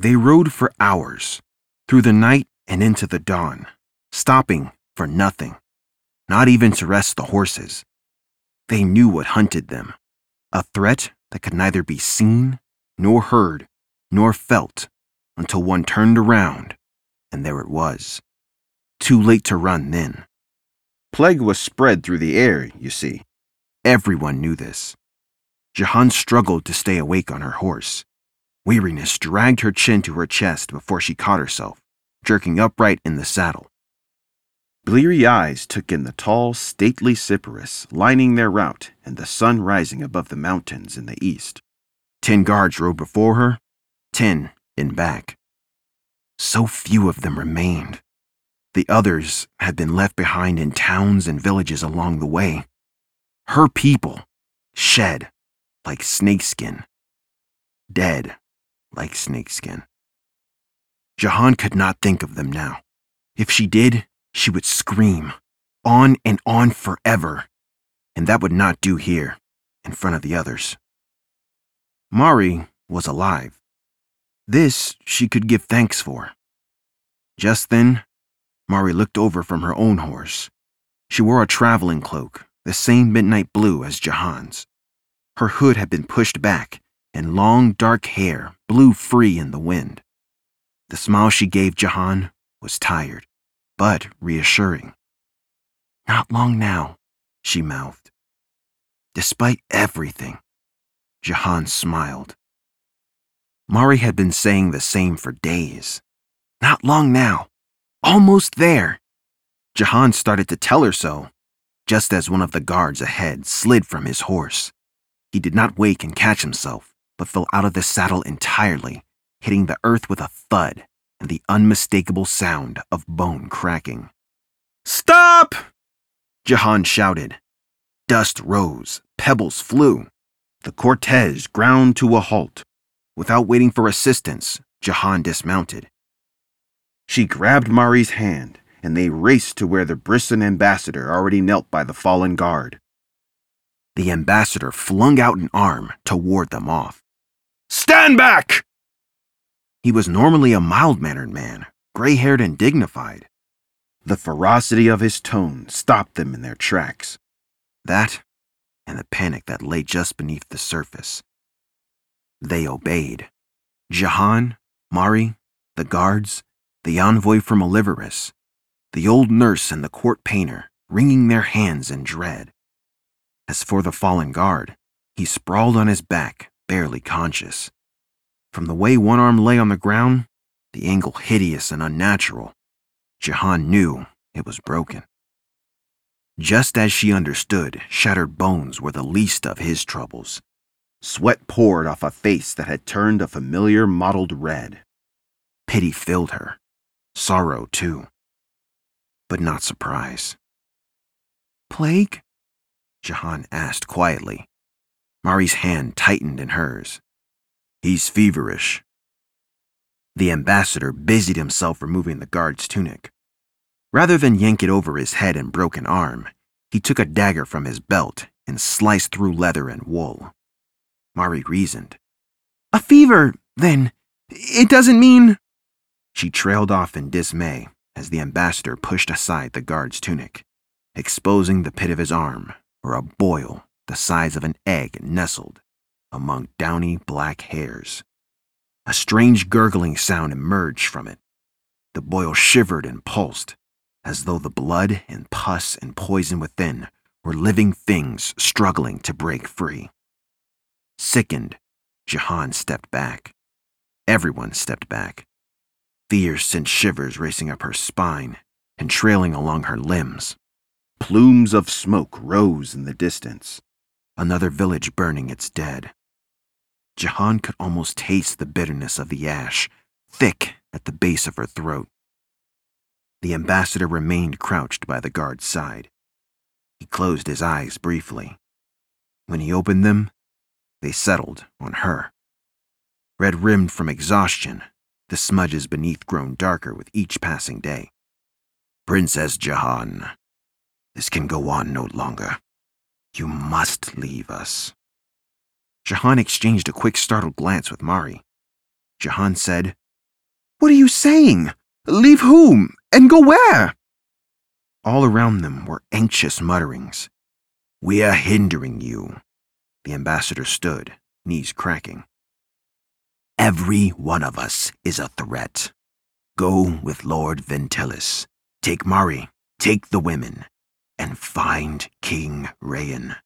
They rode for hours, through the night and into the dawn, stopping for nothing, not even to rest the horses. They knew what hunted them a threat that could neither be seen, nor heard, nor felt until one turned around, and there it was. Too late to run then. Plague was spread through the air, you see. Everyone knew this. Jahan struggled to stay awake on her horse. Weariness dragged her chin to her chest before she caught herself, jerking upright in the saddle. Bleary eyes took in the tall, stately cypress lining their route and the sun rising above the mountains in the east. Ten guards rode before her, ten in back. So few of them remained. The others had been left behind in towns and villages along the way. Her people, shed like snakeskin, dead like snakeskin. Jahan could not think of them now. If she did, she would scream, on and on forever, and that would not do here, in front of the others. Mari was alive. This she could give thanks for. Just then, Mari looked over from her own horse. She wore a traveling cloak, the same midnight blue as Jahan's. Her hood had been pushed back, and long dark hair blew free in the wind. The smile she gave Jahan was tired, but reassuring. Not long now, she mouthed. Despite everything, Jahan smiled. Mari had been saying the same for days. Not long now. Almost there. Jahan started to tell her so, just as one of the guards ahead slid from his horse. He did not wake and catch himself, but fell out of the saddle entirely, hitting the earth with a thud and the unmistakable sound of bone cracking. Stop! Jahan shouted. Dust rose, pebbles flew. The cortege ground to a halt. Without waiting for assistance, Jahan dismounted. She grabbed Mari's hand, and they raced to where the Brisson ambassador already knelt by the fallen guard. The ambassador flung out an arm to ward them off. Stand back! He was normally a mild mannered man, gray haired and dignified. The ferocity of his tone stopped them in their tracks. That and the panic that lay just beneath the surface. They obeyed. Jahan, Mari, the guards, the envoy from Oliverus, the old nurse and the court painter, wringing their hands in dread. As for the fallen guard, he sprawled on his back, barely conscious. From the way one arm lay on the ground, the angle hideous and unnatural, Jahan knew it was broken. Just as she understood, shattered bones were the least of his troubles. Sweat poured off a face that had turned a familiar mottled red. Pity filled her. Sorrow, too. But not surprise. Plague? Jahan asked quietly. Mari's hand tightened in hers. He's feverish. The ambassador busied himself removing the guard's tunic. Rather than yank it over his head and broken arm, he took a dagger from his belt and sliced through leather and wool. Mari reasoned. A fever, then. It doesn't mean. She trailed off in dismay as the ambassador pushed aside the guard's tunic, exposing the pit of his arm, where a boil the size of an egg nestled among downy black hairs. A strange gurgling sound emerged from it. The boil shivered and pulsed, as though the blood and pus and poison within were living things struggling to break free. Sickened, Jahan stepped back. Everyone stepped back. Fear sent shivers racing up her spine and trailing along her limbs. Plumes of smoke rose in the distance. Another village burning its dead. Jahan could almost taste the bitterness of the ash, thick at the base of her throat. The ambassador remained crouched by the guard's side. He closed his eyes briefly. When he opened them, they settled on her. Red rimmed from exhaustion, the smudges beneath grown darker with each passing day. Princess Jahan, this can go on no longer. You must leave us. Jahan exchanged a quick startled glance with Mari. Jahan said, What are you saying? Leave whom? And go where? All around them were anxious mutterings. We are hindering you. The ambassador stood, knees cracking. Every one of us is a threat. Go with Lord Ventilis. Take Mari, take the women, and find King Rayan.